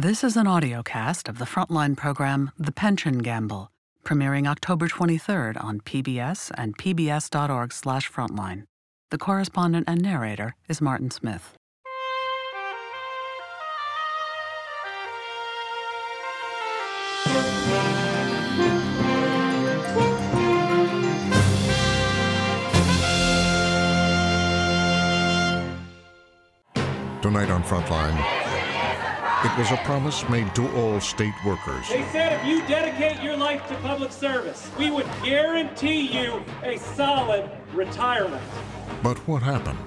This is an audio cast of the Frontline program The Pension Gamble, premiering October 23rd on PBS and pbs.org/frontline. The correspondent and narrator is Martin Smith. Tonight on Frontline, it was a promise made to all state workers. They said if you dedicate your life to public service, we would guarantee you a solid retirement. But what happened?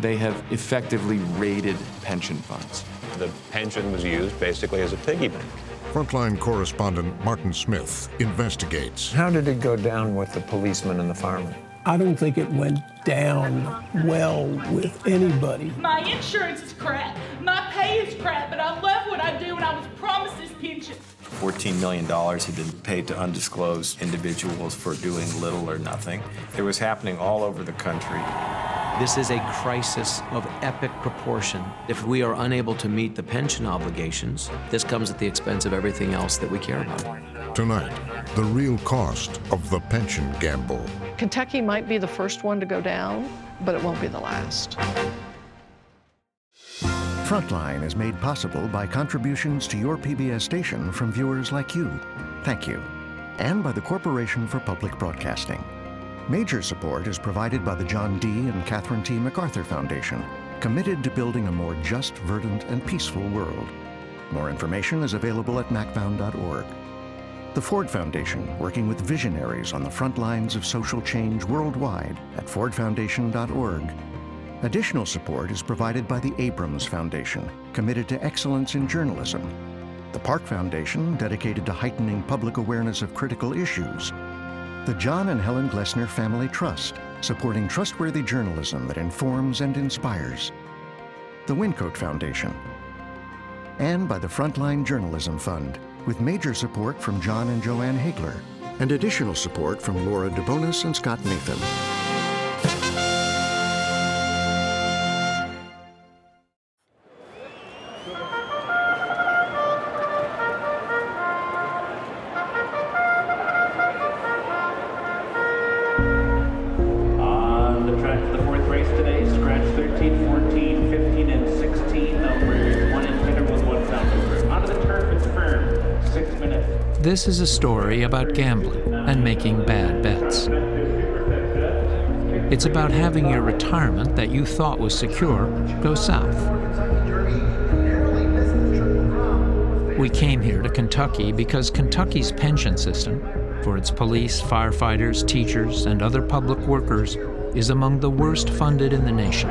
They have effectively raided pension funds. The pension was used basically as a piggy bank. Frontline correspondent Martin Smith investigates. How did it go down with the policemen and the firemen? I don't think it went down well with anybody. My insurance is crap. My pay is crap, but I love what I do and I was promised this pension. $14 million had been paid to undisclosed individuals for doing little or nothing. It was happening all over the country. This is a crisis of epic proportion. If we are unable to meet the pension obligations, this comes at the expense of everything else that we care about. Tonight, the real cost of the pension gamble. Kentucky might be the first one to go down, but it won't be the last. Frontline is made possible by contributions to your PBS station from viewers like you. Thank you. And by the Corporation for Public Broadcasting. Major support is provided by the John D. and Catherine T. MacArthur Foundation, committed to building a more just, verdant, and peaceful world. More information is available at macfound.org. The Ford Foundation, working with visionaries on the front lines of social change worldwide at fordfoundation.org. Additional support is provided by the Abrams Foundation, committed to excellence in journalism. The Park Foundation, dedicated to heightening public awareness of critical issues. The John and Helen Glessner Family Trust, supporting trustworthy journalism that informs and inspires. The Wyncote Foundation. And by the Frontline Journalism Fund, with major support from John and Joanne Hagler, and additional support from Laura DeBonis and Scott Nathan. This is a story about gambling and making bad bets. It's about having your retirement that you thought was secure go south. We came here to Kentucky because Kentucky's pension system, for its police, firefighters, teachers, and other public workers, is among the worst funded in the nation.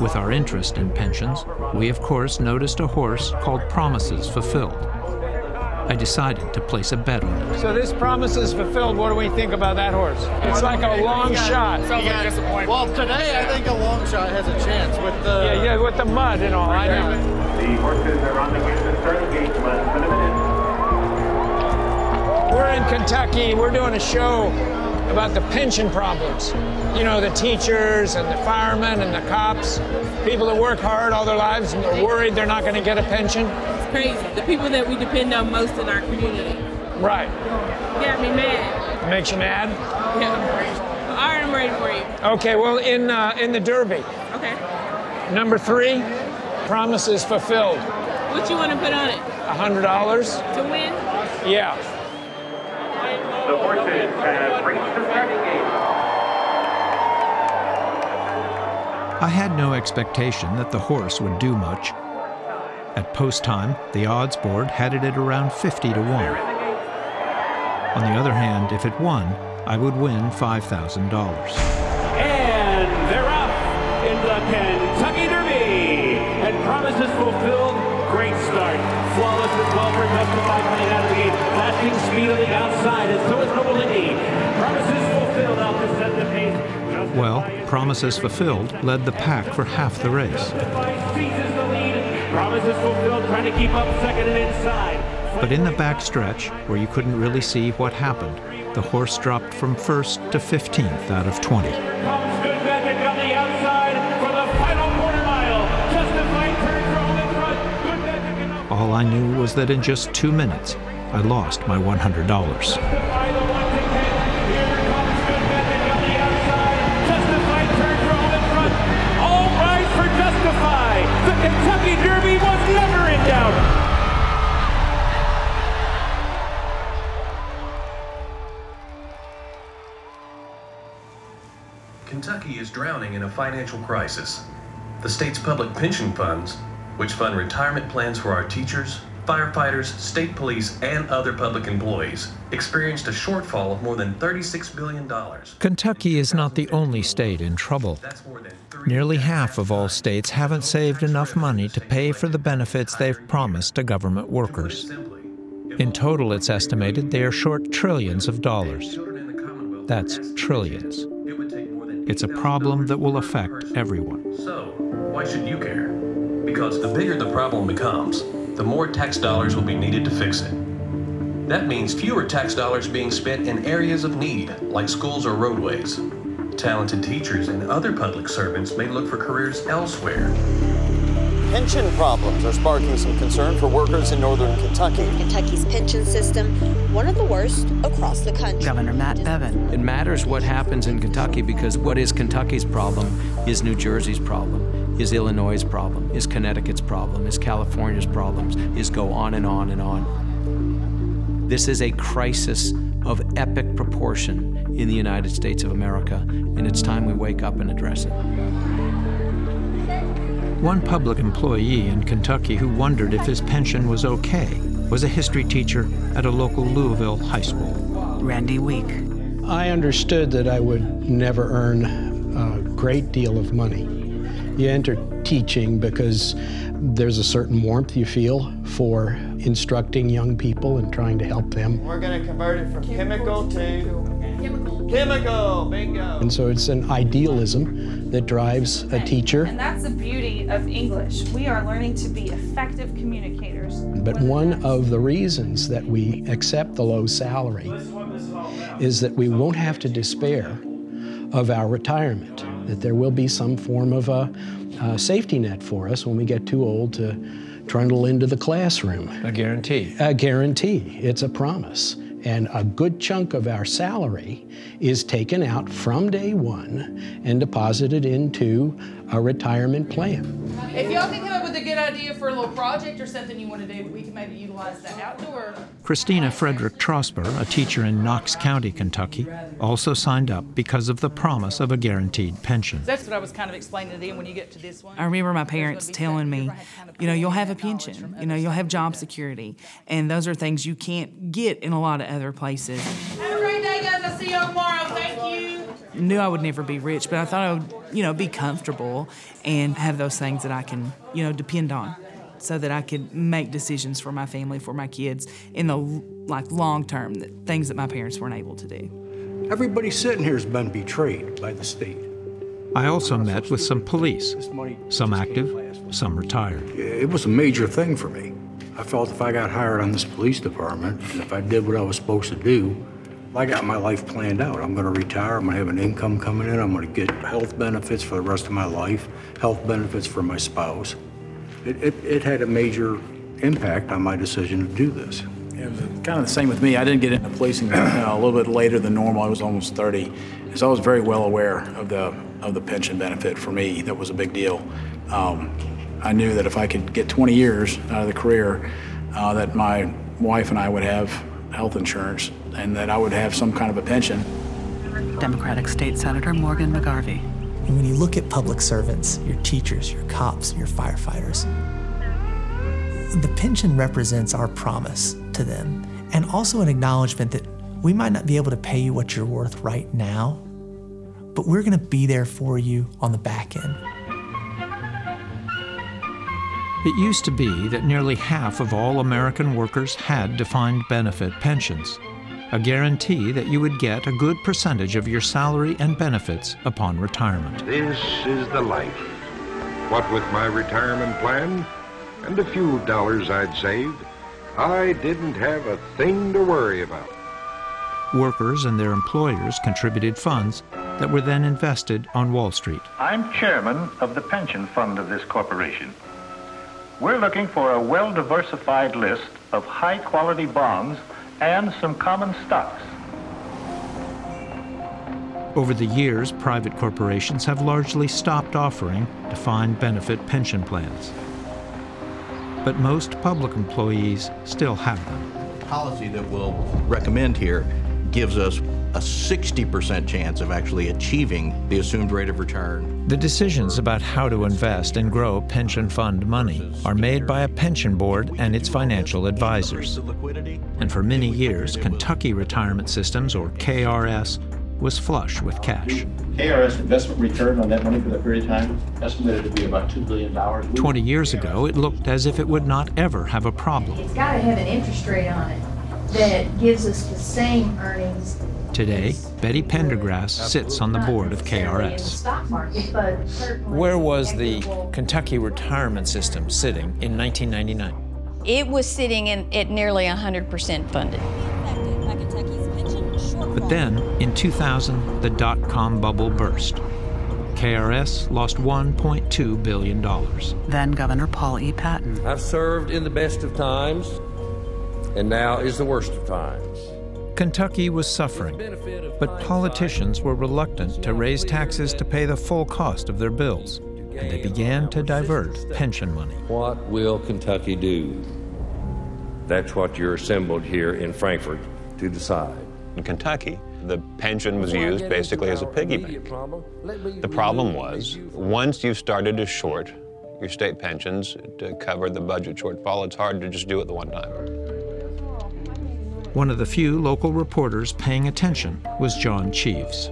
With our interest in pensions, we of course noticed a horse called Promises Fulfilled. I decided to place a bet on it. So this promise is fulfilled. What do we think about that horse? It's like a long shot. Sounds like disappointment. Well, today I think a long shot has a chance with the. Yeah, yeah, with the mud and all. I know. The horses are on the way to the gate less than a minute. We're in Kentucky. We're doing a show about the pension problems. You know, the teachers and the firemen and the cops, people that work hard all their lives and they're worried they're not going to get a pension. It's crazy. The people that we depend on most in our community. Right. Got me mad. Makes you mad? Yeah. All right, I'm ready for you. Okay, well, in, uh, in the Derby, Okay. number three, promises fulfilled. What you want to put on it? $100? To win? Yeah. The horses have reached the starting gate. I had no expectation that the horse would do much. At post time, the odds board had it at around 50 to 1. On the other hand, if it won, I would win $5,000. And they're up in the Kentucky Derby. And promises fulfilled. Great start. Flawless and well justified coming out of the Speed on the outside. Promises fulfilled set the pace. Well, Promises Fulfilled led the pack for half the race. But in the backstretch, where you couldn't really see what happened, the horse dropped from first to 15th out of 20. All I knew was that in just two minutes, I lost my $100. All for Justify. The Kentucky Derby was never in doubt. Kentucky is drowning in a financial crisis. The state's public pension funds, which fund retirement plans for our teachers, firefighters, state police, and other public employees, experienced a shortfall of more than $36 billion. Kentucky is not the only state in trouble. Nearly half of all states haven't saved enough money to pay for the benefits they've promised to government workers. In total, it's estimated they are short trillions of dollars. That's trillions. It's a problem that will affect everyone. So, why should you care? Because the bigger the problem becomes, the more tax dollars will be needed to fix it. That means fewer tax dollars being spent in areas of need, like schools or roadways. Talented teachers and other public servants may look for careers elsewhere. Pension problems are sparking some concern for workers in northern Kentucky. Kentucky's pension system, one of the worst across the country. Governor Matt Bevin. It matters what happens in Kentucky because what is Kentucky's problem is New Jersey's problem, is Illinois' problem, is Connecticut's problem, is California's problems, is go on and on and on. This is a crisis of epic proportion in the United States of America, and it's time we wake up and address it. One public employee in Kentucky who wondered if his pension was okay was a history teacher at a local Louisville high school. Randy Wieck. I understood that I would never earn a great deal of money. You enter teaching because there's a certain warmth you feel for instructing young people and trying to help them. We're going to convert it from chemical to chemical. chemical. Bingo. And so it's an idealism that drives a teacher. And that's the beauty of English. We are learning to be effective communicators. But one of the reasons that we accept the low salary is that we won't have to despair of our retirement, that there will be some form of a, a safety net for us when we get too old to trundle into the classroom. A guarantee. A guarantee. It's a promise. And a good chunk of our salary is taken out from day one and deposited into a retirement plan. If y'all can come up with a good idea for a little project or something you want to do, we can maybe utilize that outdoor. Christina Frederick Trosper, a teacher in Knox County, Kentucky, also signed up because of the promise of a guaranteed pension. That's what I was kind of explaining to them when you get to this one. I remember my parents telling me, you know, you'll have a pension, you know, you'll have job security, and those are things you can't get in a lot of other places. Have a great day, guys. I'll see y'all tomorrow. Thank you. Knew I would never be rich, but I thought I would, you know, be comfortable and have those things that I can, you know, depend on so that I could make decisions for my family, for my kids in the like long term, things that my parents weren't able to do. Everybody sitting here has been betrayed by the state. I also met with some police, some active, some retired. It was a major thing for me. I felt if I got hired on this police department, and if I did what I was supposed to do, I got my life planned out. I'm going to retire. I'm going to have an income coming in. I'm going to get health benefits for the rest of my life, health benefits for my spouse. It, it, it had a major impact on my decision to do this. It was kind of the same with me. I didn't get into policing uh, a little bit later than normal. I was almost 30. So I was very well aware of the, of the pension benefit for me. That was a big deal. Um, I knew that if I could get 20 years out of the career, uh, that my wife and I would have health insurance and that I would have some kind of a pension. Democratic State Senator Morgan McGarvey. And when you look at public servants, your teachers, your cops, your firefighters, the pension represents our promise to them and also an acknowledgement that we might not be able to pay you what you're worth right now, but we're going to be there for you on the back end. It used to be that nearly half of all American workers had defined benefit pensions, a guarantee that you would get a good percentage of your salary and benefits upon retirement. This is the life. What with my retirement plan and a few dollars I'd saved, I didn't have a thing to worry about. Workers and their employers contributed funds that were then invested on Wall Street. I'm chairman of the pension fund of this corporation. We're looking for a well-diversified list of high-quality bonds and some common stocks. Over the years, private corporations have largely stopped offering defined benefit pension plans. But most public employees still have them. The policy that we'll recommend here gives us a 60% chance of actually achieving the assumed rate of return. The decisions about how to invest and grow pension fund money are made by a pension board and its financial advisors. And for many years, Kentucky Retirement Systems, or KRS, was flush with cash. KRS investment return on that money for that period of time estimated to be about $2 billion. 20 years ago, it looked as if it would not ever have a problem. It's got to have an interest rate on it that gives us the same earnings Today, Betty Pendergrass sits on the board of KRS. Where was the Kentucky retirement system sitting in 1999? It was sitting in, at nearly 100% funded. But then, in 2000, the dot com bubble burst. KRS lost $1.2 billion. Then Governor Paul E. Patton. I've served in the best of times, and now is the worst of times. Kentucky was suffering, but politicians were reluctant to raise taxes to pay the full cost of their bills, and they began to divert pension money. What will Kentucky do? That's what you're assembled here in Frankfort to decide. In Kentucky, the pension was used basically as a piggy bank. The problem was, once you started to short your state pensions to cover the budget shortfall, it's hard to just do it the one time. One of the few local reporters paying attention was John Cheves.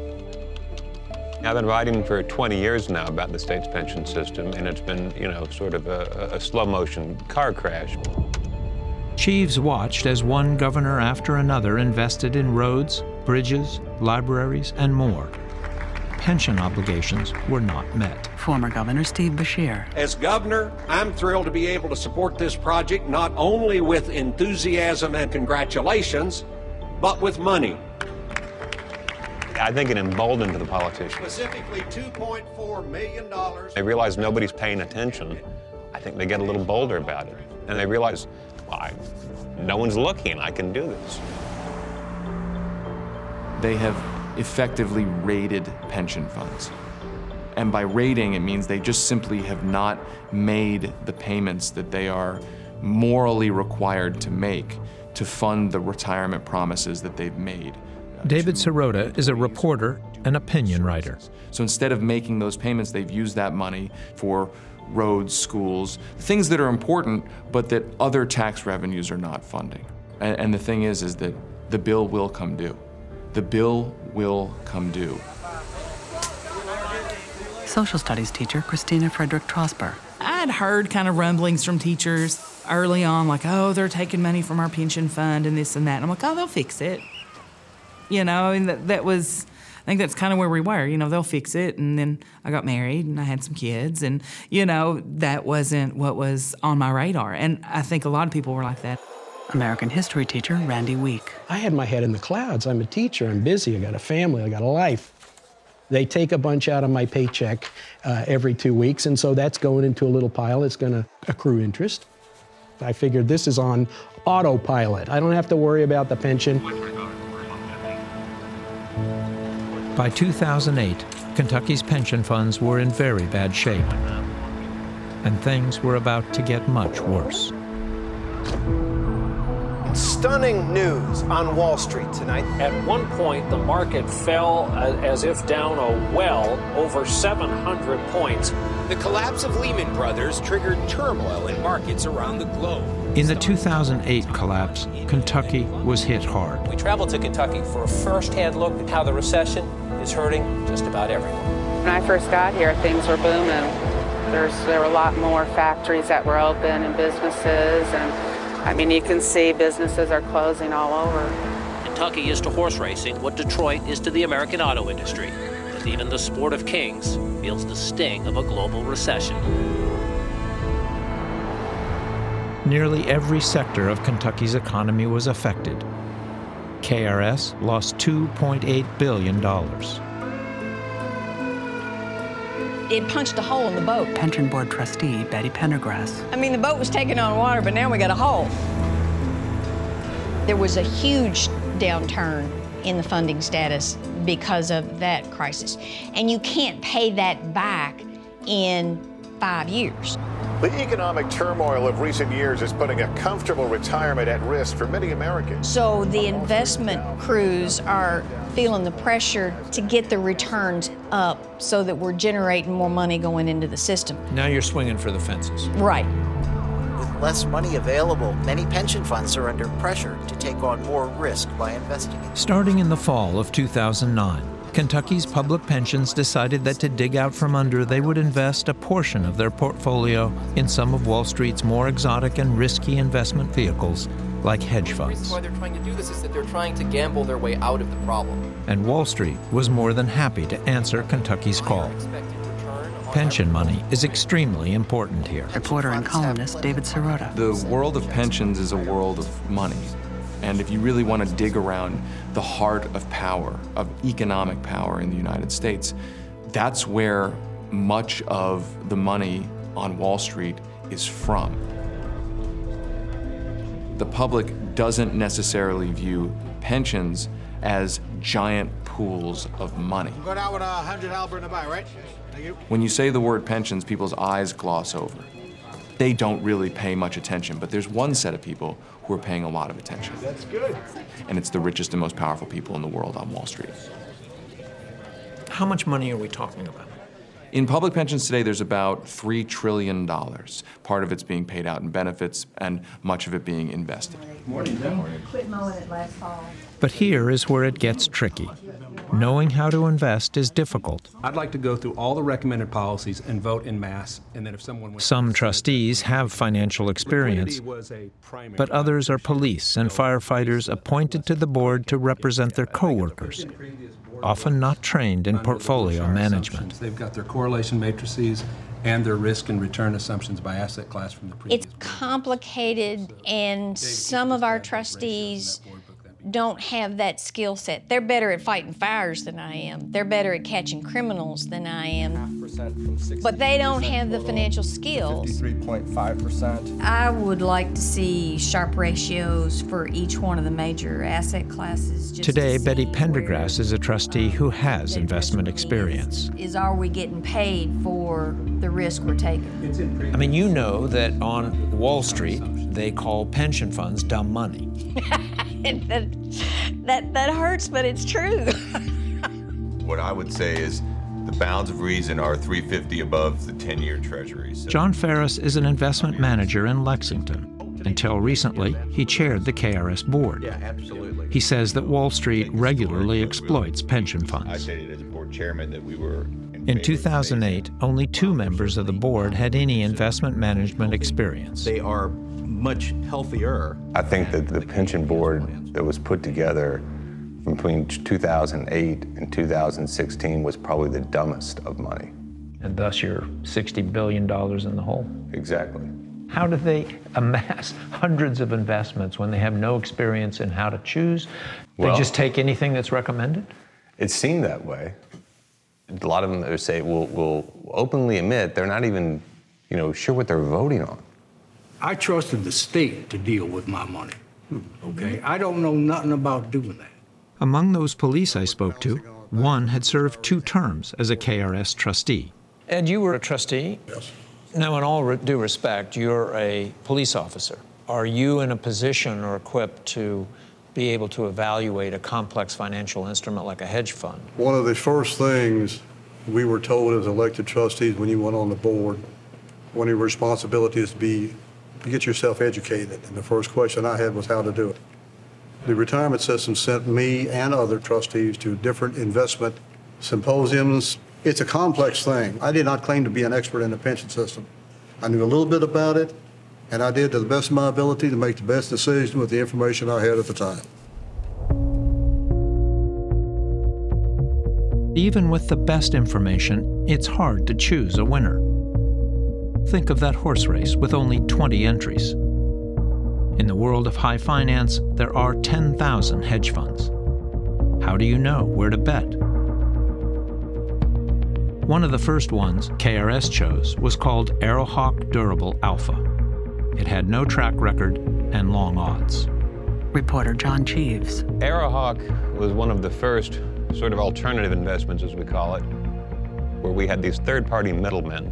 I've been writing for 20 years now about the state's pension system, and it's been, you know, sort of a, a slow motion car crash. Cheves watched as one governor after another invested in roads, bridges, libraries, and more. Pension obligations were not met. Former Governor Steve Beshear. As governor, I'm thrilled to be able to support this project not only with enthusiasm and congratulations, but with money. I think it emboldened the politicians. Specifically, $2.4 million. They realize nobody's paying attention. I think they get a little bolder about it. And they realize, well, I, no one's looking. I can do this. They have effectively raided pension funds. And by raiding, it means they just simply have not made the payments that they are morally required to make to fund the retirement promises that they've made. Uh, David Sirota is a reporter and opinion writer. So instead of making those payments, they've used that money for roads, schools, things that are important, but that other tax revenues are not funding. And, and the thing is, is that the bill will come due. The bill will come due. Social studies teacher Christina Frederick Trosper. I'd heard kind of rumblings from teachers early on, like, oh, they're taking money from our pension fund and this and that. And I'm like, oh, they'll fix it. You know, and that, that was, I think that's kind of where we were. You know, they'll fix it. And then I got married and I had some kids. And, you know, that wasn't what was on my radar. And I think a lot of people were like that. American history teacher Randy Wieck. I had my head in the clouds. I'm a teacher. I'm busy. I got a family. I got a life. They take a bunch out of my paycheck uh, every two weeks, and so that's going into a little pile. It's going to accrue interest. I figured this is on autopilot. I don't have to worry about the pension. By 2008, Kentucky's pension funds were in very bad shape, and things were about to get much worse. Stunning news on Wall Street tonight. At one point, the market fell as if down a well over 700 points. The collapse of Lehman Brothers triggered turmoil in markets around the globe. In the 2008 collapse, Kentucky was hit hard. We traveled to Kentucky for a first-hand look at how the recession is hurting just about everyone. When I first got here, things were booming. There's, there were a lot more factories that were open and businesses and I mean, you can see businesses are closing all over. Kentucky is to horse racing what Detroit is to the American auto industry, and even the sport of kings feels the sting of a global recession. Nearly every sector of Kentucky's economy was affected. KRS lost $2.8 billion. It punched a hole in the boat. Pension Board trustee Betty Pendergrass. I mean, the boat was taking on water, but now we got a hole. There was a huge downturn in the funding status because of that crisis. And you can't pay that back in five years. The economic turmoil of recent years is putting a comfortable retirement at risk for many Americans. So the investment crews are feeling the pressure to get the returns up so that we're generating more money going into the system. Now you're swinging for the fences. Right. With less money available, many pension funds are under pressure to take on more risk by investing. Starting in the fall of 2009, Kentucky's public pensions decided that to dig out from under, they would invest a portion of their portfolio in some of Wall Street's more exotic and risky investment vehicles, like hedge funds. The reason funds. why they're trying to do this is that they're trying to gamble their way out of the problem. And Wall Street was more than happy to answer Kentucky's call. Pension money is extremely important here. Reporter and columnist David Sirota. The world of pensions is a world of money. And if you really want to dig around the heart of power, of economic power in the United States, that's where much of the money on Wall Street is from. The public doesn't necessarily view pensions as giant pools of money. Go down with a hundred Albert in the buy, right? Thank you. When you say the word pensions, people's eyes gloss over. They don't really pay much attention, but there's one set of people who are paying a lot of attention. That's good. And it's the richest and most powerful people in the world on Wall Street. How much money are we talking about? In public pensions today, there's about $3 trillion. Part of it's being paid out in benefits, and much of it being invested. Morning, Jim. Quit mowing it last fall. But here is where it gets tricky. Knowing how to invest is difficult. I'd like to go through all the recommended policies and vote in mass, and then if someone went Some trustees have financial experience, but others are police and firefighters appointed to the board to represent their coworkers, often not trained in portfolio management. They've got their correlation matrices and their risk and return assumptions by asset class from the previous. It's complicated, and some of our trustees don't have that skill set. They're better at fighting fires than I am. They're better at catching criminals than I am. But they don't have the financial skills. 53.5%. I would like to see Sharpe ratios for each one of the major asset classes. just to Today, see Betty Pendergrass is a trustee who um, has investment experience. Is are we getting paid for the risk we're taking? I mean, you know that on Wall Street, they call pension funds dumb money. that, that, that hurts, but it's true. What I would say is the bounds of reason are 350 above the 10-year treasury. So John Ferris is an investment manager in Lexington. Until recently, he chaired the KRS board. Yeah, absolutely. He says that Wall Street regularly exploits pension funds. I funds. stated as a board chairman that we were In 2008, only two members of the board had any investment management experience. They are much healthier. I think that the pension board that was put together between 2008 and 2016 was probably the dumbest of money. And thus you're $60 billion in the hole? Exactly. How do they amass hundreds of investments when they have no experience in how to choose? They Well- just take anything that's recommended? It seemed that way. A lot of them will say will will openly admit they're not even, you know, sure what they're voting on. I trusted the state to deal with my money. Okay? I don't know nothing about doing that. Among those police I spoke to, one had served two terms as a KRS trustee. Ed, you were a trustee. Yes. Now, in all re- due respect, you're a police officer. Are you in a position or equipped to be able to evaluate a complex financial instrument like a hedge fund? One of the first things we were told as elected trustees when you went on the board, one of your responsibilities is to be, to get yourself educated. And the first question I had was how to do it. The retirement system sent me and other trustees to different investment symposiums. It's a complex thing. I did not claim to be an expert in the pension system. I knew a little bit about it, and I did to the best of my ability to make the best decision with the information I had at the time. Even with the best information, it's hard to choose a winner. Think of that horse race with only 20 entries. In the world of high finance, there are 10,000 hedge funds. How do you know where to bet? One of the first ones KRS chose was called Arrowhawk Durable Alpha. It had no track record and long odds. Reporter John Cheves. Arrowhawk was one of the first sort of alternative investments, as we call it, where we had these third party middlemen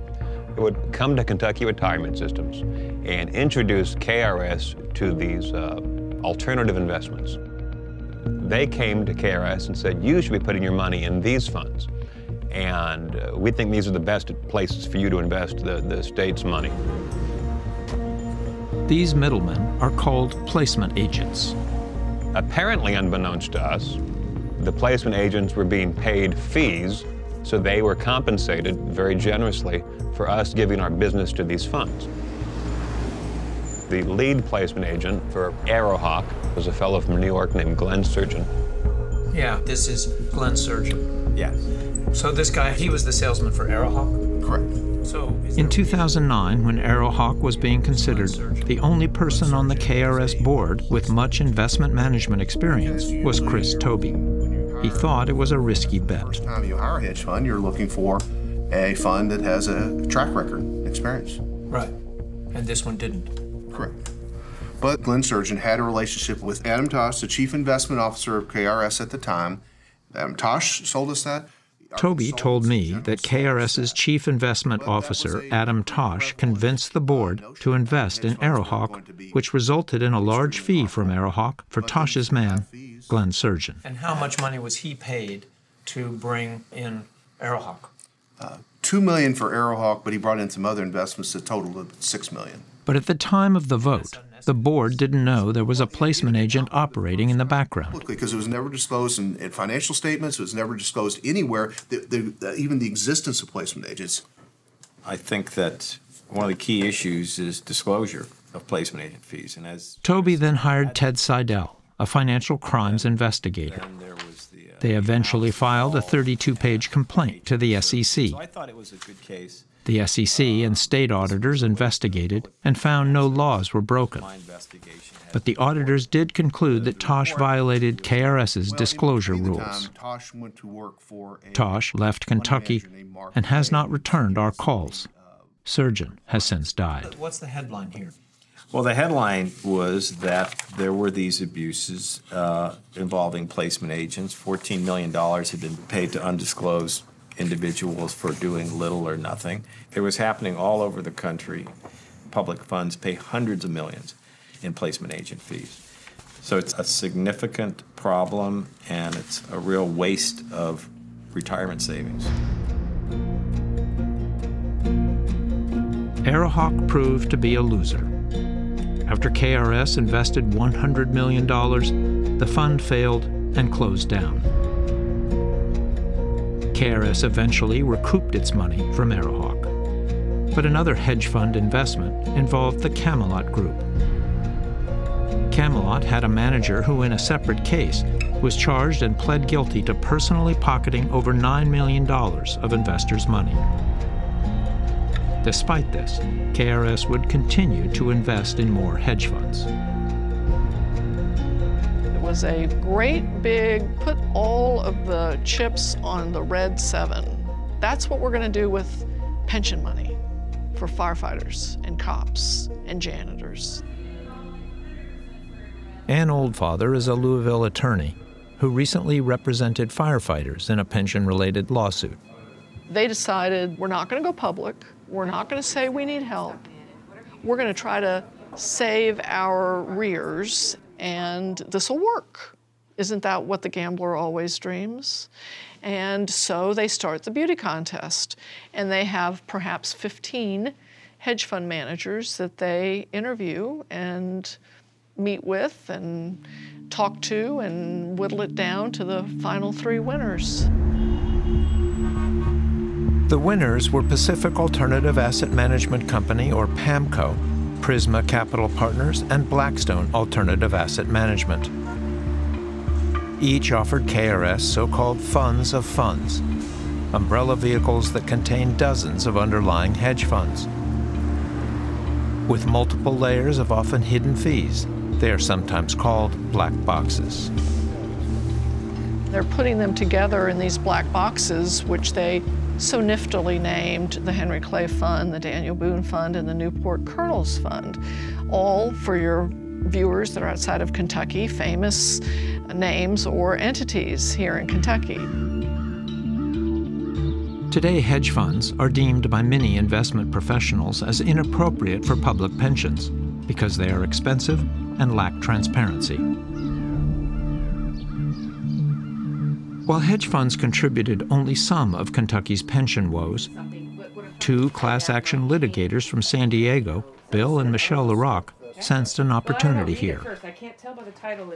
who would come to Kentucky Retirement Systems and introduce KRS to these uh, alternative investments. They came to KRS and said, You should be putting your money in these funds. And uh, we think these are the best places for you to invest the, the state's money. These middlemen are called placement agents. Apparently, unbeknownst to us, the placement agents were being paid fees, so they were compensated very generously for us giving our business to these funds. The lead placement agent for Arrowhawk was a fellow from New York named Glenn Sergeon. Yeah, this is Glenn Sergeon. Yes. So this guy, he was the salesman for Arrowhawk? Correct. So In 2009, when Arrowhawk was being considered, the only person on the KRS board with much investment management experience was Chris Tobe. He thought it was a risky bet. First time you hire a hedge fund, you're looking for a fund that has a track record, experience. Right. And this one didn't. Correct. But Glenn Sergeon had a relationship with Adam Tosh, the chief investment officer of KRS at the time. Adam Tosh sold us that. Tobe told me that KRS's chief investment officer, Adam Tosh, convinced the board to invest in Arrowhawk, which resulted in a large fee from Arrowhawk for Tosh's man, Glenn Sergeon. And how much money was he paid to bring in Arrowhawk? Uh, Two million for Arrowhawk, but he brought in some other investments that totaled six million. But at the time of the vote, the board didn't know there was a placement agent operating in the background. Because it was never disclosed in, in financial statements, it was never disclosed anywhere, the, the, even the existence of placement agents. I think that one of the key issues is disclosure of placement agent fees. And as Tobe then hired Ted Siedle, a financial crimes investigator. They eventually filed a 32 page complaint to the SEC. so I thought it was a good case. The SEC and state auditors investigated and found no laws were broken. But the auditors did conclude that Tosh violated KRS's disclosure rules. Tosh went to work for a Tosh left Kentucky and has not returned our calls. Sergeon has since died. What's the headline here? Well, the headline was that there were these abuses uh, involving placement agents. $14 million had been paid to undisclosed individuals for doing little or nothing. It was happening all over the country. Public funds pay hundreds of millions in placement agent fees. So it's a significant problem and it's a real waste of retirement savings. Arrowhawk proved to be a loser. After KRS invested $100 million, the fund failed and closed down. KRS eventually recouped its money from Arrowhawk. But another hedge fund investment involved the Camelot Group. Camelot had a manager who, in a separate case, was charged and pled guilty to personally pocketing over $9 million of investors' money. Despite this, KRS would continue to invest in more hedge funds. It was a great big put all of the chips on the red seven. That's what we're going to do with pension money for firefighters and cops and janitors. Ann Oldfather is a Louisville attorney who recently represented firefighters in a pension related lawsuit. They decided we're not going to go public, we're not going to say we need help, we're going to try to save our rears, and this will work. Isn't that what the gambler always dreams? And so they start the beauty contest, and they have perhaps 15 hedge fund managers that they interview and meet with and talk to and whittle it down to the final three winners. The winners were Pacific Alternative Asset Management Company, or PAAMCO, Prisma Capital Partners, and Blackstone Alternative Asset Management. Each offered KRS so called funds of funds, umbrella vehicles that contain dozens of underlying hedge funds. With multiple layers of often hidden fees, they are sometimes called black boxes. They're putting them together in these black boxes, which they so niftily named the Henry Clay Fund, the Daniel Boone Fund, and the Newport Colonels Fund, all for your viewers that are outside of Kentucky, famous names or entities here in Kentucky. Today, hedge funds are deemed by many investment professionals as inappropriate for public pensions because they are expensive and lack transparency. While hedge funds contributed only some of Kentucky's pension woes, two class action litigators from San Diego, Bill and Michelle Lerach, sensed an opportunity here.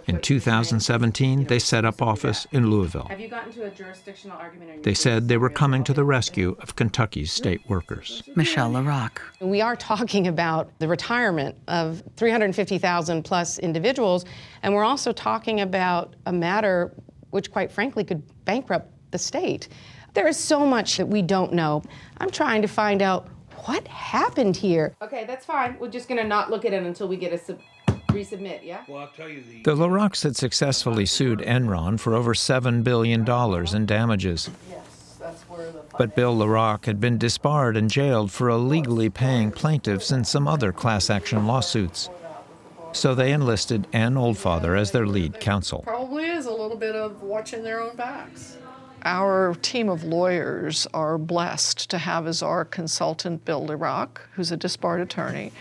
In 2017, they set up office in Louisville. Have you gotten to a jurisdictional argument? They said they were coming to the rescue of Kentucky's state workers. Michelle Lerach. We are talking about the retirement of 350,000 plus individuals, and we're also talking about a matter which, quite frankly, could bankrupt the state. There is so much that we don't know. I'm trying to find out what happened here. Okay, that's fine. We're just gonna not look at it until we get a sub- resubmit, yeah? Well, I'll tell you the. The Lerachs had successfully sued Enron for over $7 billion in damages. Yes, that's where the but Bill Lerach had been disbarred and jailed for illegally paying plaintiffs in some other class action lawsuits. So they enlisted Ann Oldfather as their lead counsel. Probably is a little bit of watching their own backs. Our team of lawyers are blessed to have as our consultant Bill Lerach, who's a disbarred attorney,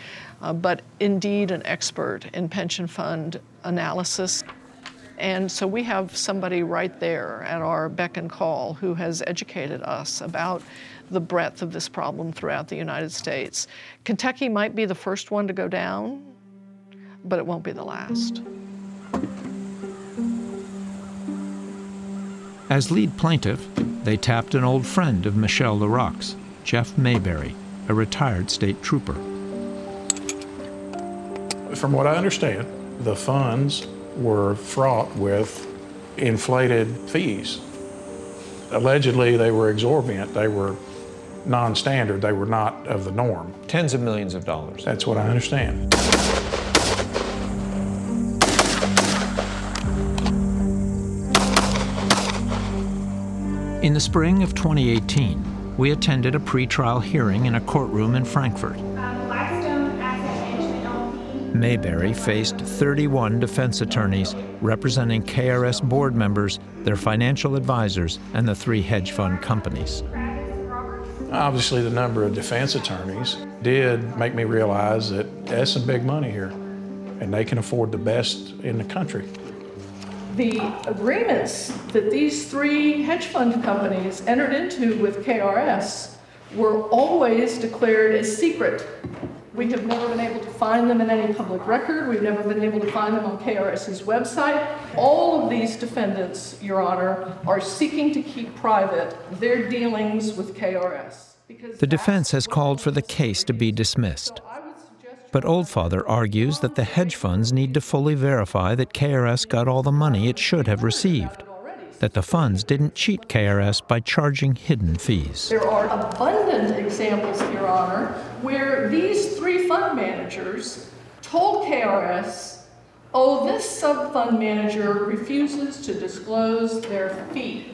uh, but indeed an expert in pension fund analysis. And so we have somebody right there at our beck and call who has educated us about the breadth of this problem throughout the United States. Kentucky might be the first one to go down, but it won't be the last. As lead plaintiff, they tapped an old friend of Michelle Lerach's, Jeff Mayberry, a retired state trooper. From what I understand, the funds were fraught with inflated fees. Allegedly, they were exorbitant. They were non standard. They were not of the norm. Tens of millions of dollars. That's what I understand. In the spring of 2018, we attended a pretrial hearing in a courtroom in Frankfort. Mayberry faced 31 defense attorneys representing KRS board members, their financial advisors, and the three hedge fund companies. Obviously, the number of defense attorneys did make me realize that that's some big money here, and they can afford the best in the country. The agreements that these three hedge fund companies entered into with KRS were always declared as secret. We have never been able to find them in any public record. We've never been able to find them on KRS's website. All of these defendants, Your Honor, are seeking to keep private their dealings with KRS. The defense has called for the case to be dismissed. But Oldfather argues that the hedge funds need to fully verify that KRS got all the money it should have received, that the funds didn't cheat KRS by charging hidden fees. There are abundant examples, Your Honor, where these three fund managers told KRS, oh, this sub fund manager refuses to disclose their fee,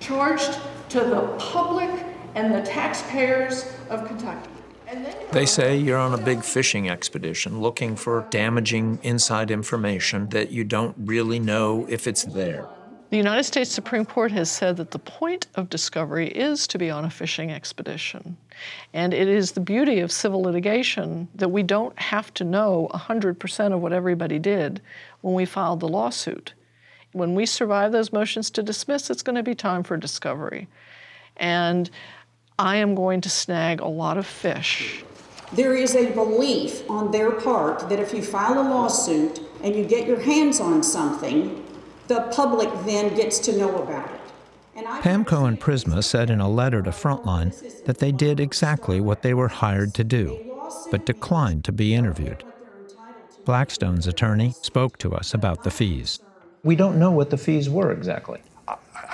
charged to the public and the taxpayers of Kentucky. They say you're on a big fishing expedition looking for damaging inside information that you don't really know if it's there. The United States Supreme Court has said that the point of discovery is to be on a fishing expedition. And it is the beauty of civil litigation that we don't have to know 100% of what everybody did when we filed the lawsuit. When we survive those motions to dismiss, it's going to be time for discovery. And I am going to snag a lot of fish. There is a belief on their part that if you file a lawsuit and you get your hands on something, the public then gets to know about it. PAAMCO and Prisma said in a letter to Frontline that they did exactly what they were hired to do, but declined to be interviewed. Blackstone's attorney spoke to us about the fees. We don't know what the fees were exactly.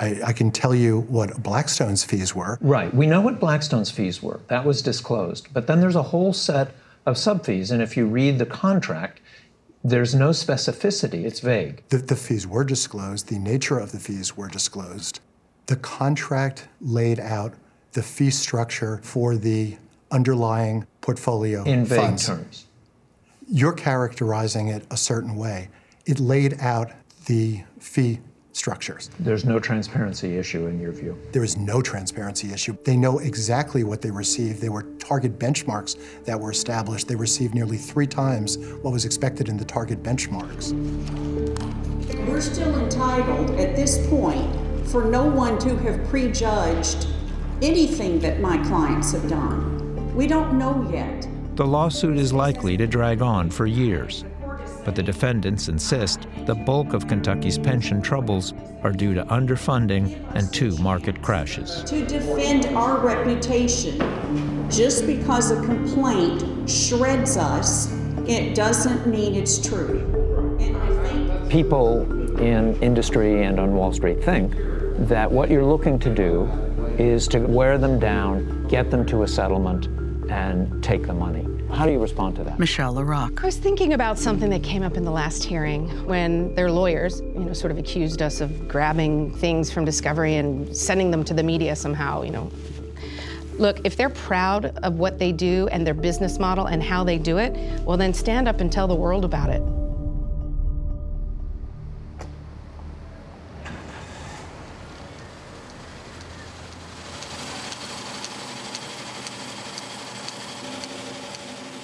I, I, can tell you what Blackstone's fees were. Right. We know what Blackstone's fees were. That was disclosed. But then there's a whole set of sub fees. And if you read the contract, there's no specificity. It's vague. The, the fees were disclosed. The nature of the fees were disclosed. The contract laid out the fee structure for the underlying portfolio In vague funds. terms. You're characterizing it a certain way. It laid out the fee structures. There's no transparency issue in your view. There is no transparency issue. They know exactly what they received. There were target benchmarks that were established. They received nearly three times what was expected in the target benchmarks. We're still entitled at this point for no one to have prejudged anything that my clients have done. We don't know yet. The lawsuit is likely to drag on for years, but the defendants insist the bulk of Kentucky's pension troubles are due to underfunding and two market crashes. To defend our reputation, just because a complaint shreds us, it doesn't mean it's true. People in industry and on Wall Street think that what you're looking to do is to wear them down, get them to a settlement, and take the money. How do you respond to that? Michelle Lerach. I was thinking about something that came up in the last hearing when their lawyers, you know, sort of accused us of grabbing things from Discovery and sending them to the media somehow, you know. Look, if they're proud of what they do and their business model and how they do it, well, then stand up and tell the world about it.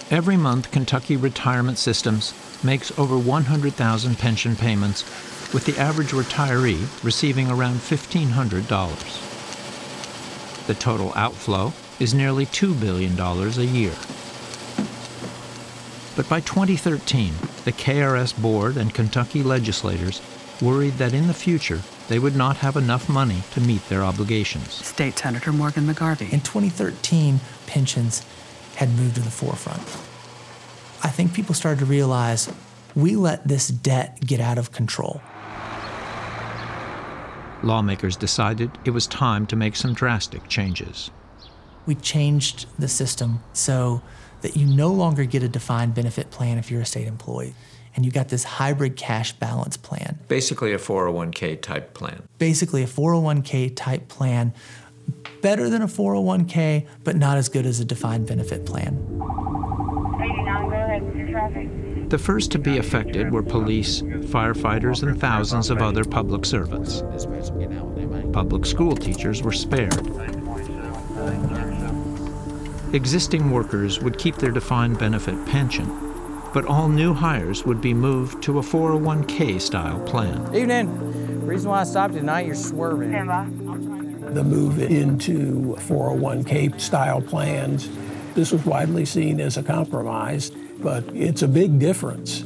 Every month, Kentucky Retirement Systems makes over 100,000 pension payments, with the average retiree receiving around $1,500. The total outflow is nearly $2 billion a year. But by 2013, the KRS board and Kentucky legislators worried that in the future they would not have enough money to meet their obligations. State Senator Morgan McGarvey. In 2013, pensions had moved to the forefront. I think people started to realize we let this debt get out of control. Lawmakers decided it was time to make some drastic changes. We changed the system so that you no longer get a defined benefit plan if you're a state employee, and you got this hybrid cash balance plan. Basically, a 401k type plan. Basically, a 401k type plan, better than a 401k, but not as good as a defined benefit plan. The first to be affected were police, firefighters, and thousands of other public servants. Public school teachers were spared. Existing workers would keep their defined benefit pension, but all new hires would be moved to a 401k style plan. Evening. Reason why I stopped tonight, you're swerving. The move into 401k style plans, this was widely seen as a compromise, but it's a big difference.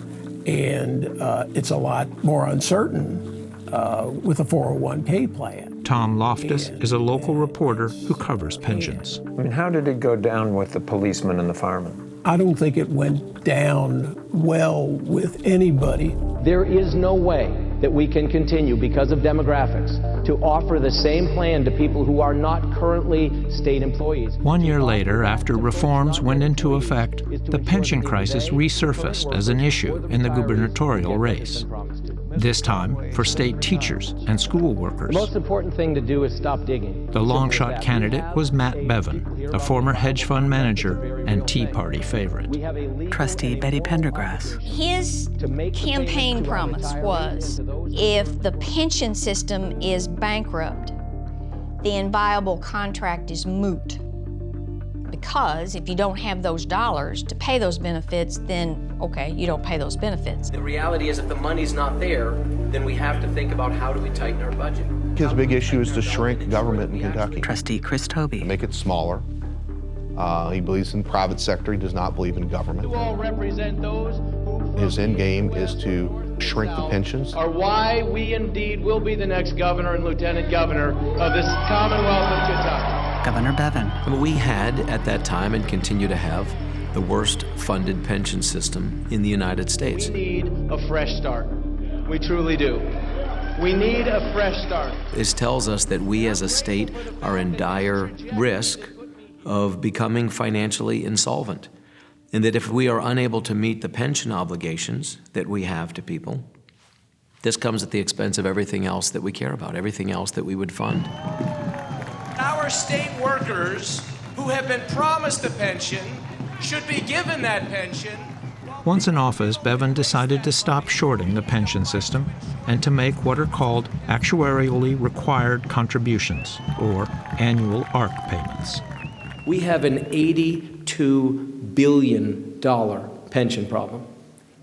And uh, it's a lot more uncertain uh, with a 401k plan. Tom Loftus is a local reporter who covers pensions. I mean, how did it go down with the policemen and the firemen? I don't think it went down well with anybody. There is no way that we can continue because of demographics to offer the same plan to people who are not currently state employees. One year later, after reforms went into effect, the pension crisis resurfaced as an issue in the gubernatorial race. This time for state teachers and school workers. The most important thing to do is stop digging. The long shot candidate was Matt Bevin, a former hedge fund manager and Tea Party favorite. Trustee Betty Pendergrass. His campaign promise was if the pension system is bankrupt, the inviolable contract is moot. Because if you don't have those dollars to pay those benefits, then okay, you don't pay those benefits. The reality is, if the money's not there, then we have to think about how do we tighten our budget. His big issue is to shrink government in Kentucky. Trustee Chris Tobe. Make it smaller. Uh, he believes in private sector. He does not believe in government. You all represent those who His end game is to shrink the pensions. are why we indeed will be the next governor and lieutenant governor of this Commonwealth of Kentucky. Governor Bevin. I mean, we had at that time and continue to have the worst funded pension system in the United States. We need a fresh start. We truly do. We need a fresh start. This tells us that we as a state are in dire risk of becoming financially insolvent. And that if we are unable to meet the pension obligations that we have to people, this comes at the expense of everything else that we care about, everything else that we would fund. Our our state workers who have been promised a pension should be given that pension. Once in office, Bevin decided to stop shorting the pension system and to make what are called actuarially required contributions, or annual ARC payments. We have an $82 billion pension problem.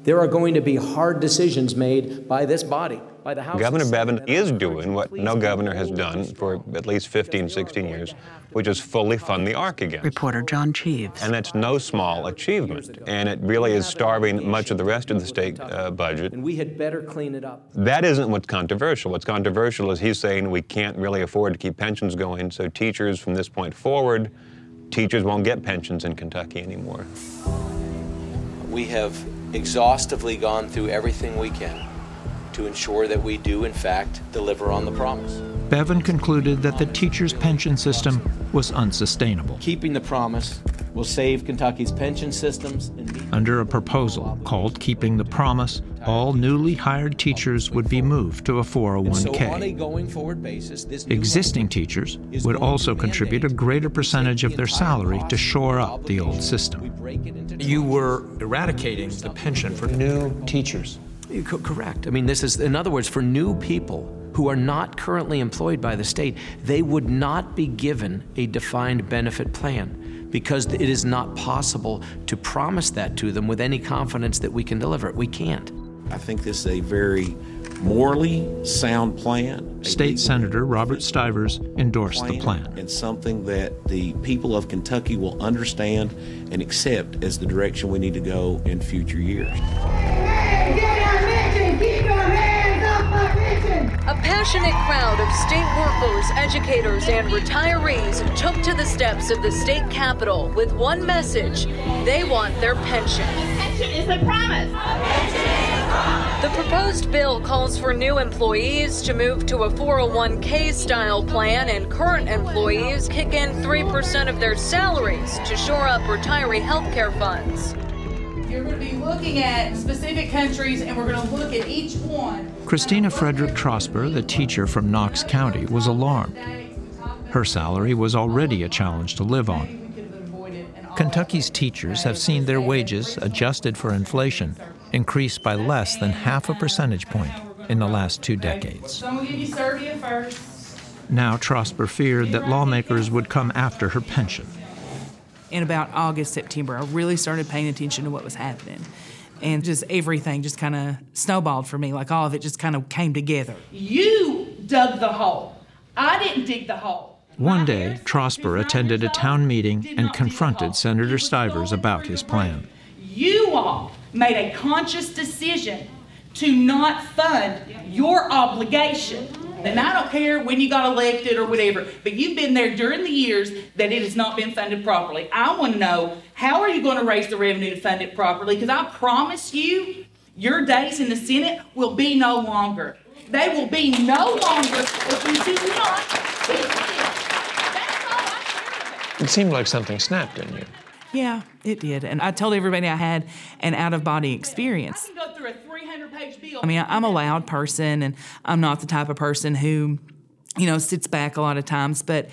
There are going to be hard decisions made by this body, by the House. Governor Bevin is doing what no governor has done for at least 15, 16 years, which is fully fund the ARC again. Reporter John Cheves. And that's no small achievement. And it really is starving much of the rest of the state uh, budget. And we had better clean it up. That isn't what's controversial. What's controversial is he's saying we can't really afford to keep pensions going, so teachers from this point forward, teachers won't get pensions in Kentucky anymore. We have exhaustively gone through everything we can to ensure that we do, in fact, deliver on the promise. Bevin concluded that the teachers' pension system was unsustainable. Keeping the promise will save Kentucky's pension systems. Under a proposal called Keeping the Promise, all newly hired teachers would be moved to a 401k. So oh on a going forward basis, Existing teachers would also contribute a greater percentage of their salary to shore up the old system. You were eradicating the pension for new teachers. Co- correct. I mean, this is, in other words, for new people who are not currently employed by the state, they would not be given a defined benefit plan because it is not possible to promise that to them with any confidence that we can deliver it. We can't. I think this is a very morally sound plan. State Senator Robert Stivers endorsed the plan. And something that the people of Kentucky will understand and accept as the direction we need to go in future years. A passionate crowd of state workers, educators, and retirees took to the steps of the state capitol with one message they want their pension. Pension is a promise. The proposed bill calls for new employees to move to a 401k style plan, and current employees kick in 3% of their salaries to shore up retiree health care funds. You're going to be looking at specific countries, and we're going to look at each one. Christina Frederick Trosper, the teacher from Knox County, was alarmed. Her salary was already a challenge to live on. Kentucky's teachers have seen their wages, adjusted for inflation, increase by less than half a percentage point in the last two decades. So I'm going to give you Serbia first. Now, Trosper feared that lawmakers would come after her pension. In about August, September, I really started paying attention to what was happening. And just everything just kind of snowballed for me. Like all of it just kind of came together. You dug the hole. I didn't dig the hole. One day, Trosper attended a town meeting and confronted Senator Stivers about his plan. You all made a conscious decision to not fund your obligation. And I don't care when you got elected or whatever, but you've been there during the years that it has not been funded properly. I want to know how are you going to raise the revenue to fund it properly? Because I promise you, your days in the Senate will be no longer. They will be no longer if you do not. It seemed like something snapped in you. Yeah, it did. And I told everybody I had an out of body experience. I can Go through a 300 page bill. I mean, I'm a loud person and I'm not the type of person who, you know, sits back a lot of times, but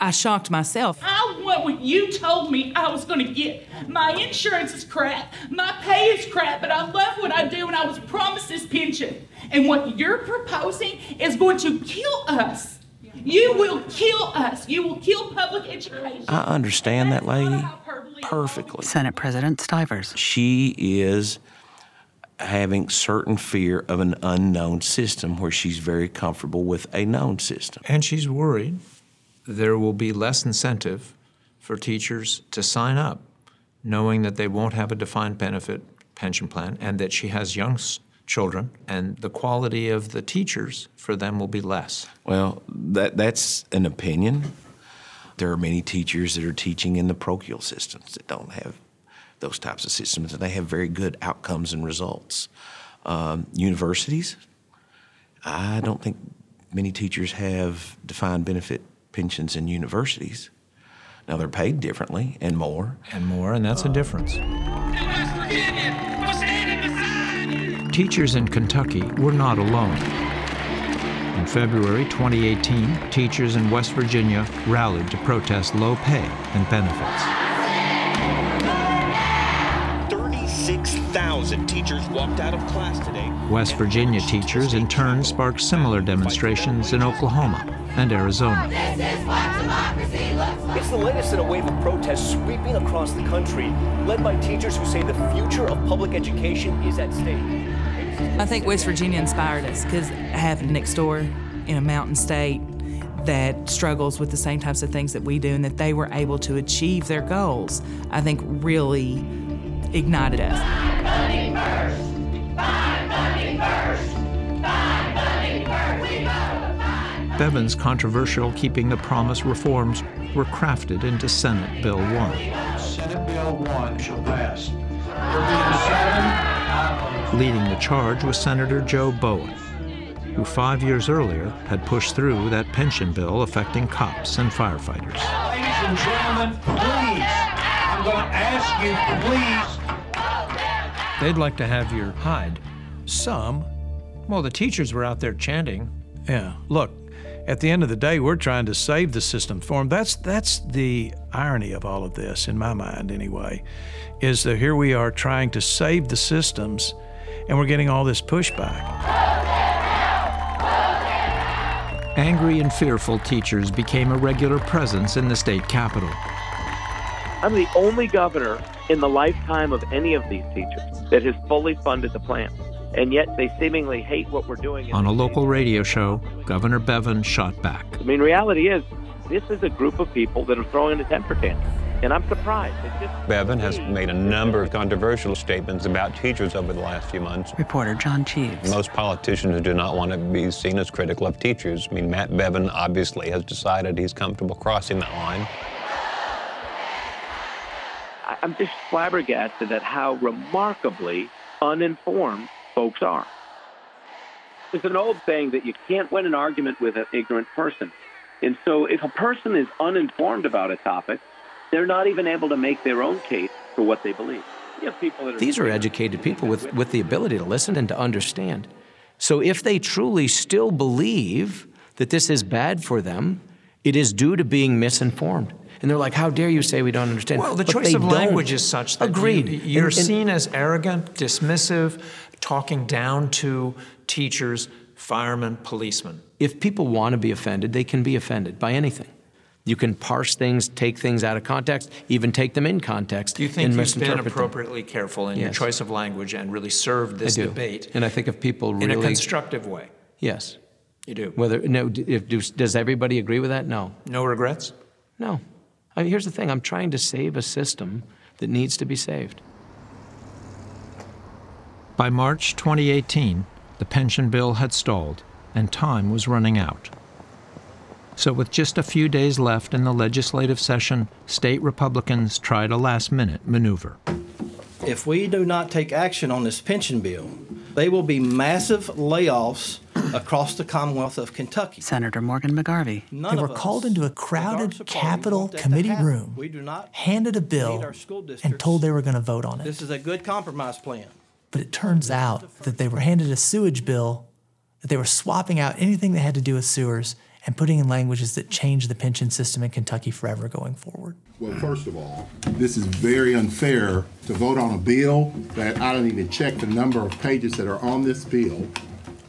I shocked myself. I want what you told me I was going to get. My insurance is crap. My pay is crap, but I love what I do and I was promised this pension. And what you're proposing is going to kill us. You will kill us. You will kill public education. I understand that lady perfectly. Senate President Stivers. She is having certain fear of an unknown system where she's very comfortable with a known system. And she's worried there will be less incentive for teachers to sign up, knowing that they won't have a defined benefit pension plan and that she has young s- children, and the quality of the teachers for them will be less. Well, that that's an opinion. There are many teachers that are teaching in the parochial systems that don't have those types of systems, and they have very good outcomes and results. Um, universities, I don't think many teachers have defined benefit pensions in universities. Now they're paid differently and more. And more, and that's a difference. Teachers in Kentucky were not alone. In In February 2018, teachers in West Virginia rallied to protest low pay and benefits. 36,000 teachers walked out of class today. West Virginia teachers, in turn, sparked similar demonstrations in Oklahoma and Arizona. It's the latest in a wave of protests sweeping across the country, led by teachers who say the future of public education is at stake. I think West Virginia inspired us because it happened next door in a mountain state that struggles with the same types of things that we do and that they were able to achieve their goals, I think really ignited us. Bevin's controversial Keeping the Promise reforms were crafted into Senate Bill 1. Senate Bill 1 shall pass. Leading the charge was Senator Joe Bowen, who five years earlier had pushed through that pension bill affecting cops and firefighters. Ladies and gentlemen, please, I'm going to ask you, please. They'd like to have your hide. Some. Well, the teachers were out there chanting. Yeah. Look, at the end of the day, we're trying to save the system for them. That's that's the irony of all of this, in my mind, anyway, is that here we are trying to save the systems, and we're getting all this pushback. Angry and fearful teachers became a regular presence in the state capitol. I'm the only governor in the lifetime of any of these teachers that has fully funded the plan. And yet they seemingly hate what we're doing. On a local radio show, Governor Bevin shot back. I mean, reality is, this is a group of people that are throwing a temper tantrum. And I'm surprised. Just... Bevin has made a number of controversial statements about teachers over the last few months. Reporter John Cheves. Most politicians do not want to be seen as critical of teachers. I mean, Matt Bevin obviously has decided he's comfortable crossing that line. I'm just flabbergasted at how remarkably uninformed folks are. There's an old saying that you can't win an argument with an ignorant person. And so if a person is uninformed about a topic, they're not even able to make their own case for what they believe. You have people that are These are educated people with, with the ability to listen and to understand. So if they truly still believe that this is bad for them, it is due to being misinformed. And they're like, how dare you say we don't understand? Well, the But choice of language don't. is such that Agreed. You, you're And- and- seen as arrogant, dismissive, talking down to teachers, firemen, policemen. If people want to be offended, they can be offended by anything. You can parse things, take things out of context, even take them in context Do you think and you've been misinterpret them. appropriately careful in your choice of language and really served this I do. debate And I think if people really in a constructive way? yes, You do. whether no, if do, does everybody agree with that? No, No regrets? no. I mean, here's the thing: I'm trying to save a system that needs to be saved. By March 2018, the pension bill had stalled and time was running out. So, with just a few days left in the legislative session, state Republicans tried a last minute maneuver. If we do not take action on this pension bill, there will be massive layoffs across the Commonwealth of Kentucky. Senator Morgan McGarvey. None They were called into a crowded Capitol committee room, We do not handed a bill, and told they were going to vote on it. This is a good compromise plan. But it turns out that they were handed a sewage bill, that they were swapping out anything that had to do with sewers and putting in languages that change the pension system in Kentucky forever going forward. Well, first of all, this is very unfair to vote on a bill that I don't even check the number of pages that are on this bill,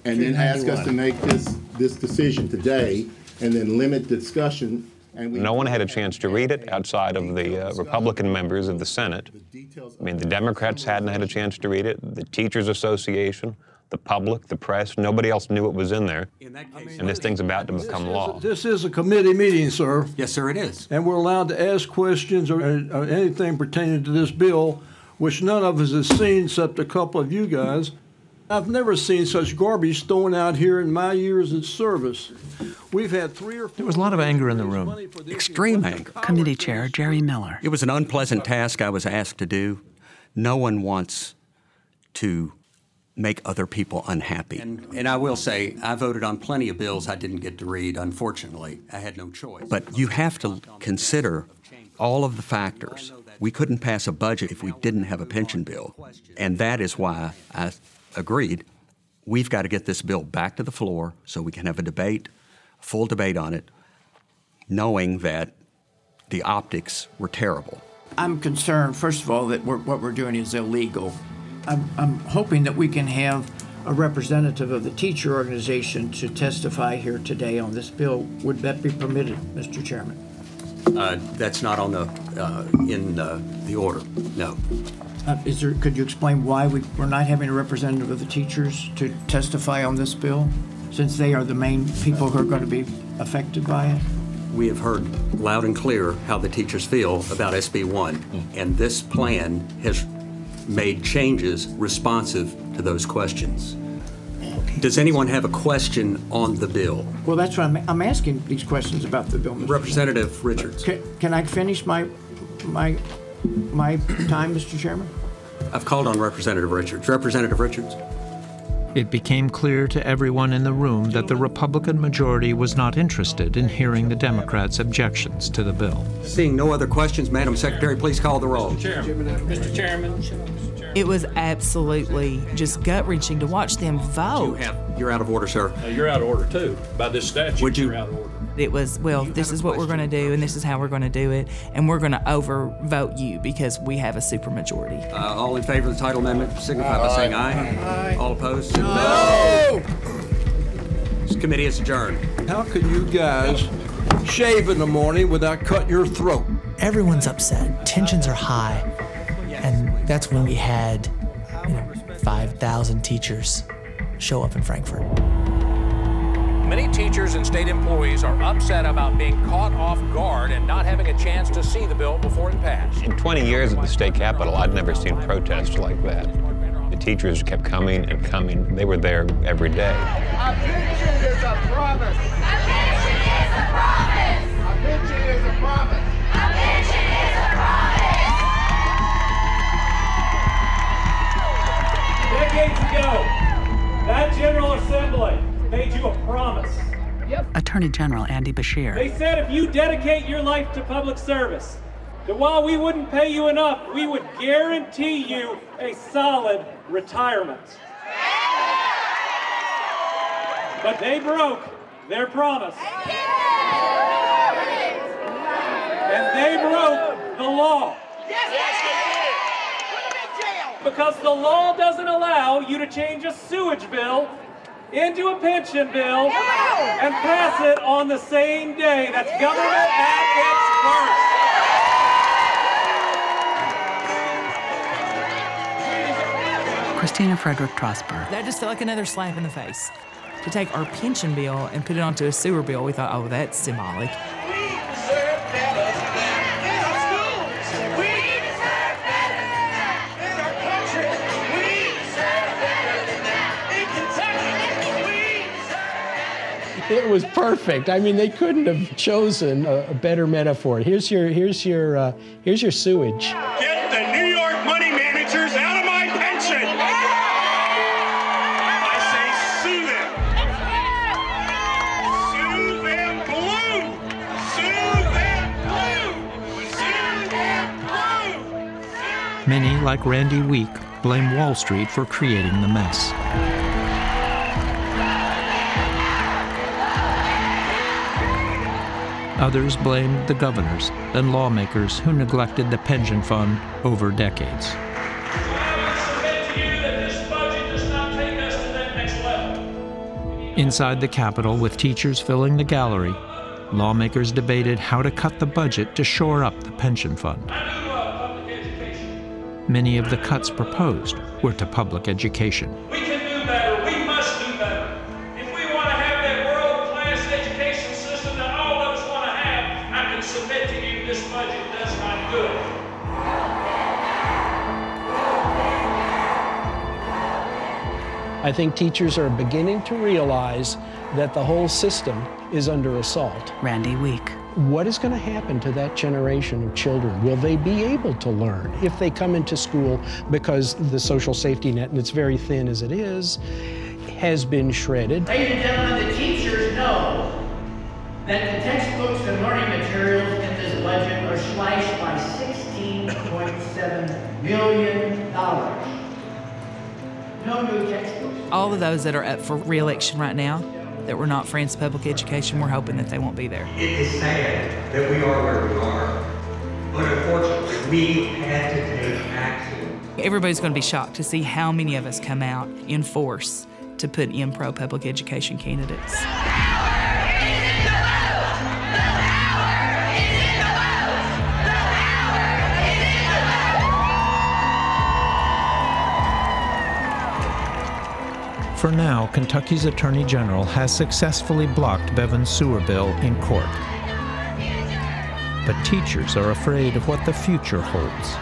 and then ask us to make this, this decision today, and then limit discussion, and we. No one had a chance to read it outside of the uh, Republican members of the Senate. I mean, the Democrats hadn't had a chance to read it, the Teachers Association, the public, the press, nobody else knew it was in there. In that case, And this thing's about to become law. This is a committee meeting, sir. Yes, sir, it is. And we're allowed to ask questions or, or anything pertaining to this bill, which none of us has seen except a couple of you guys. I've never seen such garbage thrown out here in my years in service. We've had three or four. There was a lot of anger in the room. Extreme anger. Committee Chair Jerry Miller. It was an unpleasant task I was asked to do. No one wants to make other people unhappy. And, and I will say, I voted on plenty of bills I didn't get to read, unfortunately. I had no choice. But you have to consider all of the factors. We couldn't pass a budget if we didn't have a pension bill. And that is why I agreed we've got to get this bill back to the floor so we can have a debate, a full debate on it, knowing that the optics were terrible. I'm concerned, first of all, that we're, what we're doing is illegal. I'm, I'm hoping that we can have a representative of the teacher organization to testify here today on this bill. Would that be permitted, Mr. Chairman? Uh, that's not on the uh, in uh, the order. No. Uh, is there? Could you explain why we, we're not having a representative of the teachers to testify on this bill, since they are the main people who are going to be affected by it? We have heard loud and clear how the teachers feel about SB 1, and this plan has made changes responsive to those questions. Does anyone have a question on the bill? Well, that's what I'm, I'm asking these questions about the bill. Mr. Representative Richards. Can, can I finish my my my time, Mr. Chairman? I've called on Representative Richards. Representative Richards. It became clear to everyone in the room that the Republican majority was not interested in hearing the Democrats' objections to the bill. Seeing no other questions, Madam Secretary, please call the roll. Mr. Chairman. Mr. Chairman. It was absolutely just gut wrenching to watch them vote. You're out of order, sir. Uh, You're out of order too. By this statute, Would you- you're out of order. It was, well, this is what we're going to do, and this is how we're going to do it, and we're going to overvote you because we have a supermajority. Uh, all in favor of the title amendment signify by saying aye. aye. All opposed? No! This committee is adjourned. How can you guys shave in the morning without cutting your throat? Everyone's upset. Tensions are high. And that's when we had, you know, 5,000 teachers show up in Frankfort. Many teachers and state employees are upset about being caught off guard and not having a chance to see the bill before it passed. In 20 years at the state capitol, I'd never seen protests like that. The teachers kept coming and coming. They were there every day. A pension is a promise. A pension is a promise. A pension is a promise. A pension is a promise. Decades ago, that General Assembly made you a promise. Attorney General Andy Beshear. They said if you dedicate your life to public service, that while we wouldn't pay you enough, we would guarantee you a solid retirement. But they broke their promise. And they broke the law. Because the law doesn't allow you to change a sewage bill into a pension bill and pass it on the same day. That's government at its worst. Christina Frederick Trosper. That just felt like another slap in the face. To take our pension bill and put it onto a sewer bill, we thought, oh, that's symbolic. It was perfect. I mean, they couldn't have chosen a, a better metaphor. Here's your, here's your, uh, here's your sewage. Get the New York money managers out of my pension! I say sue them! Sue them blue! Sue them blue! Sue them blue! Many, like Randy Wieck, blame Wall Street for creating the mess. Others blamed the governors and lawmakers who neglected the pension fund over decades. Inside the Capitol, with teachers filling the gallery, lawmakers debated how to cut the budget to shore up the pension fund. Many of the cuts proposed were to public education. I think teachers are beginning to realize that the whole system is under assault. Randy Wieck. What is going to happen to that generation of children? Will they be able to learn if they come into school because the social safety net, and it's very thin as it is, has been shredded? Ladies and gentlemen, the teachers know that the textbooks and learning materials in this budget are slashed by $16.7 million. No new textbooks, All of those that are up for reelection right now that were not friends of public education, we're hoping that they won't be there. It is sad that we are where we are, but unfortunately, we had to take action. Everybody's going to be shocked to see how many of us come out in force to put in pro public education candidates. For now, Kentucky's Attorney General has successfully blocked Bevin's sewer bill in court. But teachers are afraid of what the future holds.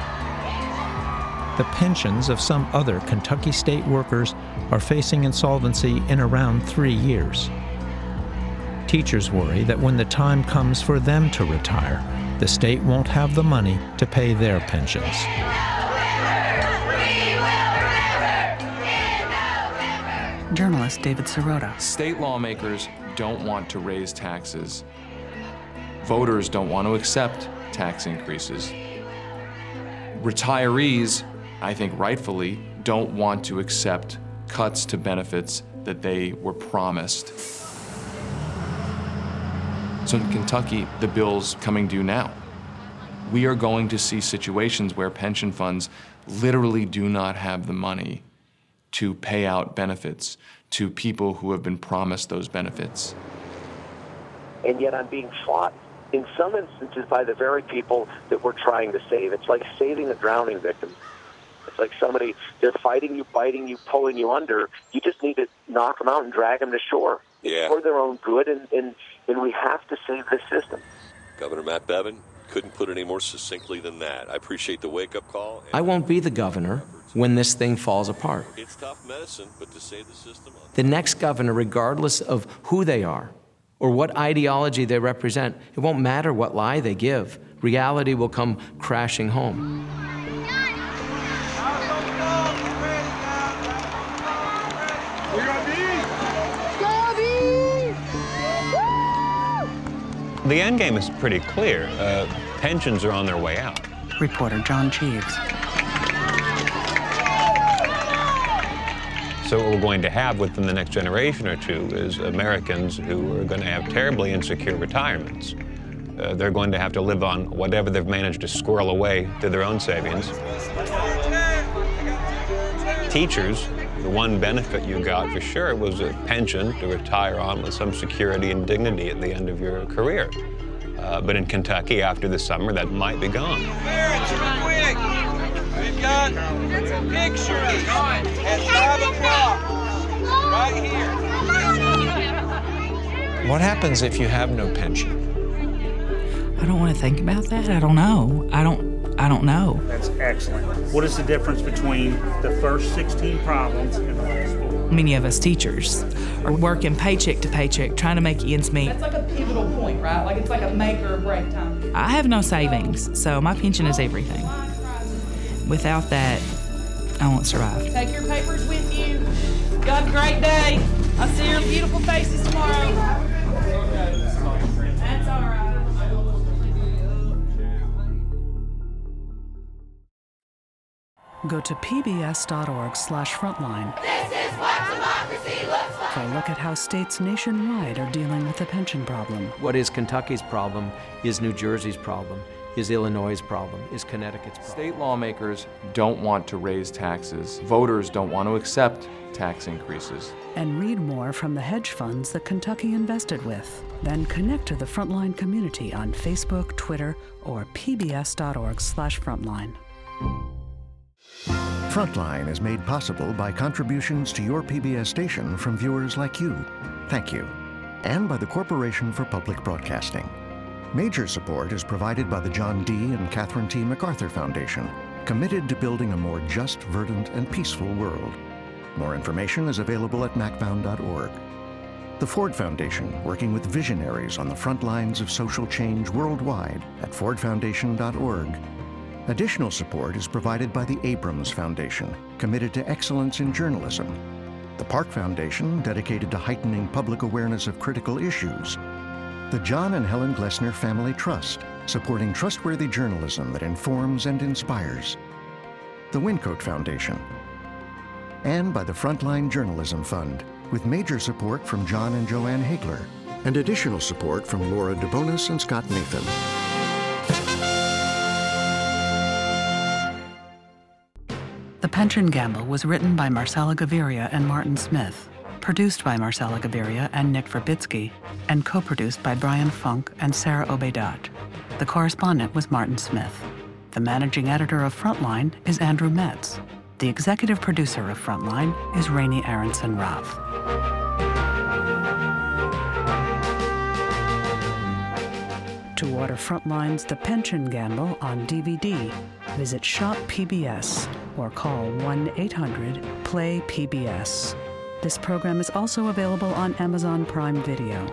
The pensions of some other Kentucky state workers are facing insolvency in around three years. Teachers worry that when the time comes for them to retire, the state won't have the money to pay their pensions. Journalist David Sirota. State lawmakers don't want to raise taxes. Voters don't want to accept tax increases. Retirees, I think rightfully, don't want to accept cuts to benefits that they were promised. So in Kentucky, the bill's coming due now. We are going to see situations where pension funds literally do not have the money to pay out benefits to people who have been promised those benefits. and yet I'm being fought in some instances by the very people that we're trying to save. It's like saving a drowning victim. It's like somebody, they're fighting you, biting you, pulling you under. You just need to knock them out and drag them to shore. Yeah. For their own good, and, and, and we have to save this system. Governor Matt Bevin couldn't put it any more succinctly than that. I appreciate the wake up call. I won't be the governor when this thing falls apart. It's tough medicine, but to save the system, The next governor, regardless of who they are or what ideology they represent, it won't matter what lie they give. Reality will come crashing home. The end game is pretty clear. Uh, pensions are on their way out. Reporter John Cheves. So what we're going to have within the next generation or two is Americans who are going to have terribly insecure retirements. Uh, they're going to have to live on whatever they've managed to squirrel away to their own savings. Teachers, the one benefit you got for sure was a pension to retire on with some security and dignity at the end of your career. Uh, but in Kentucky, after the summer, that might be gone. Got pictures at 5 o'clock right here. What happens if you have no pension? I don't want to think about that. I don't know. I don't. I don't know. That's excellent. What is the difference between the first 16 problems and the last four? Many of us teachers are working paycheck to paycheck, trying to make ends meet. That's like a pivotal point, right? Like it's like a make or break time. I have no savings, so my pension is everything. Without that, I won't survive. Take your papers with you. You have a great day. I'll see your beautiful faces tomorrow. That's all right. Go to pbs.org slash frontline This is what democracy looks like. for a look at how states nationwide are dealing with the pension problem. What is Kentucky's problem is New Jersey's problem, is Illinois' problem, is Connecticut's problem. State lawmakers don't want to raise taxes. Voters don't want to accept tax increases. And read more from the hedge funds that Kentucky invested with. Then connect to the Frontline community on Facebook, Twitter, or pbs.org slash frontline. Frontline is made possible by contributions to your PBS station from viewers like you. Thank you. And by the Corporation for Public Broadcasting. Major support is provided by the John D. and Catherine T. MacArthur Foundation, committed to building a more just, verdant, and peaceful world. More information is available at macfound.org. The Ford Foundation, working with visionaries on the front lines of social change worldwide at fordfoundation.org. Additional support is provided by the Abrams Foundation, committed to excellence in journalism. The Park Foundation, dedicated to heightening public awareness of critical issues. The John and Helen Glessner Family Trust, supporting trustworthy journalism that informs and inspires. The Wyncote Foundation. and by the Frontline Journalism Fund, with major support from Jon and Jo Ann Hagler, and additional support from Laura DeBonis and Scott Nathan. The Pension Gamble was written by Marcela Gaviria and Martin Smith, produced by Marcela Gaviria and Nick Verbitsky, and co produced by Brian Funk and Sarah Obeidat. The correspondent was Martin Smith. The managing editor of Frontline is Andrew Metz. The executive producer of Frontline is Raney Aronson Rath. To order Frontline's The Pension Gamble on DVD, visit Shop PBS or call 1 800 PLAY PBS. This program is also available on Amazon Prime Video.